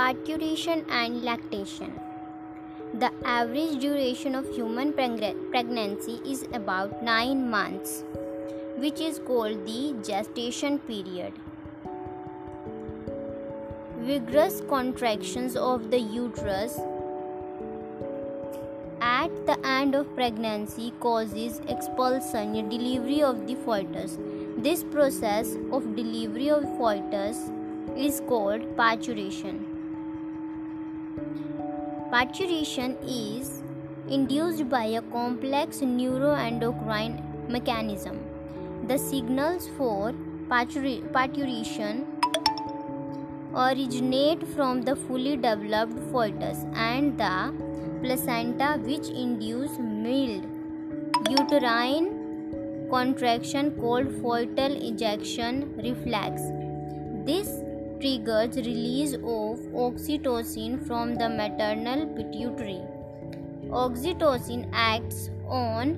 Parturition and lactation. The average duration of human pregnancy is about 9 months, which is called the gestation period. Vigorous contractions of the uterus at the end of pregnancy causes expulsion delivery of the fetus this process of delivery of fetus is called parturition parturition is induced by a complex neuroendocrine mechanism the signals for parturition originate from the fully developed fetus and the placenta which induce mild uterine contraction called fetal ejection reflex. This triggers release of oxytocin from the maternal pituitary. Oxytocin acts on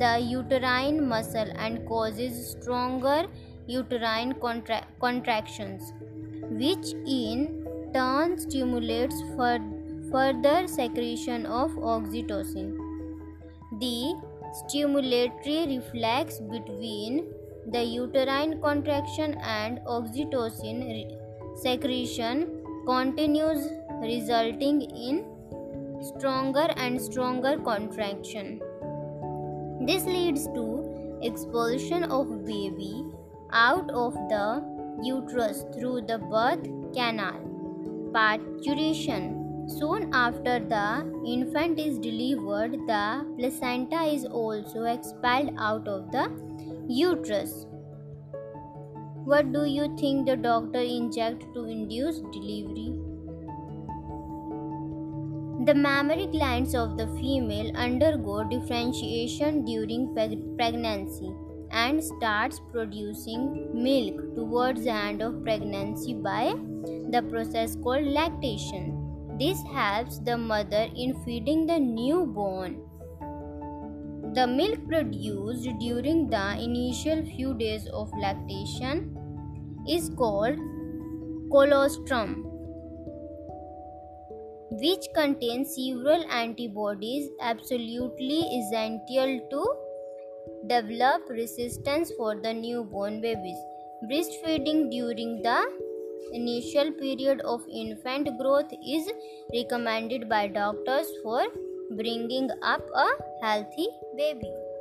the uterine muscle and causes stronger uterine contra- contractions, which in turn stimulates further further secretion of oxytocin. The stimulatory reflex between the uterine contraction and oxytocin secretion continues, resulting in stronger and stronger contraction. This leads to expulsion of baby out of the uterus through the birth canal. Parturition Soon after the infant is delivered, the placenta is also expelled out of the uterus. What do you think the doctor inject to induce delivery? The mammary glands of the female undergo differentiation during pregnancy and starts producing milk towards the end of pregnancy by the process called lactation. This helps the mother in feeding the newborn. The milk produced during the initial few days of lactation is called colostrum, which contains several antibodies absolutely essential to develop resistance for the newborn babies. Breastfeeding during the initial period of infant growth is recommended by doctors for bringing up a healthy baby.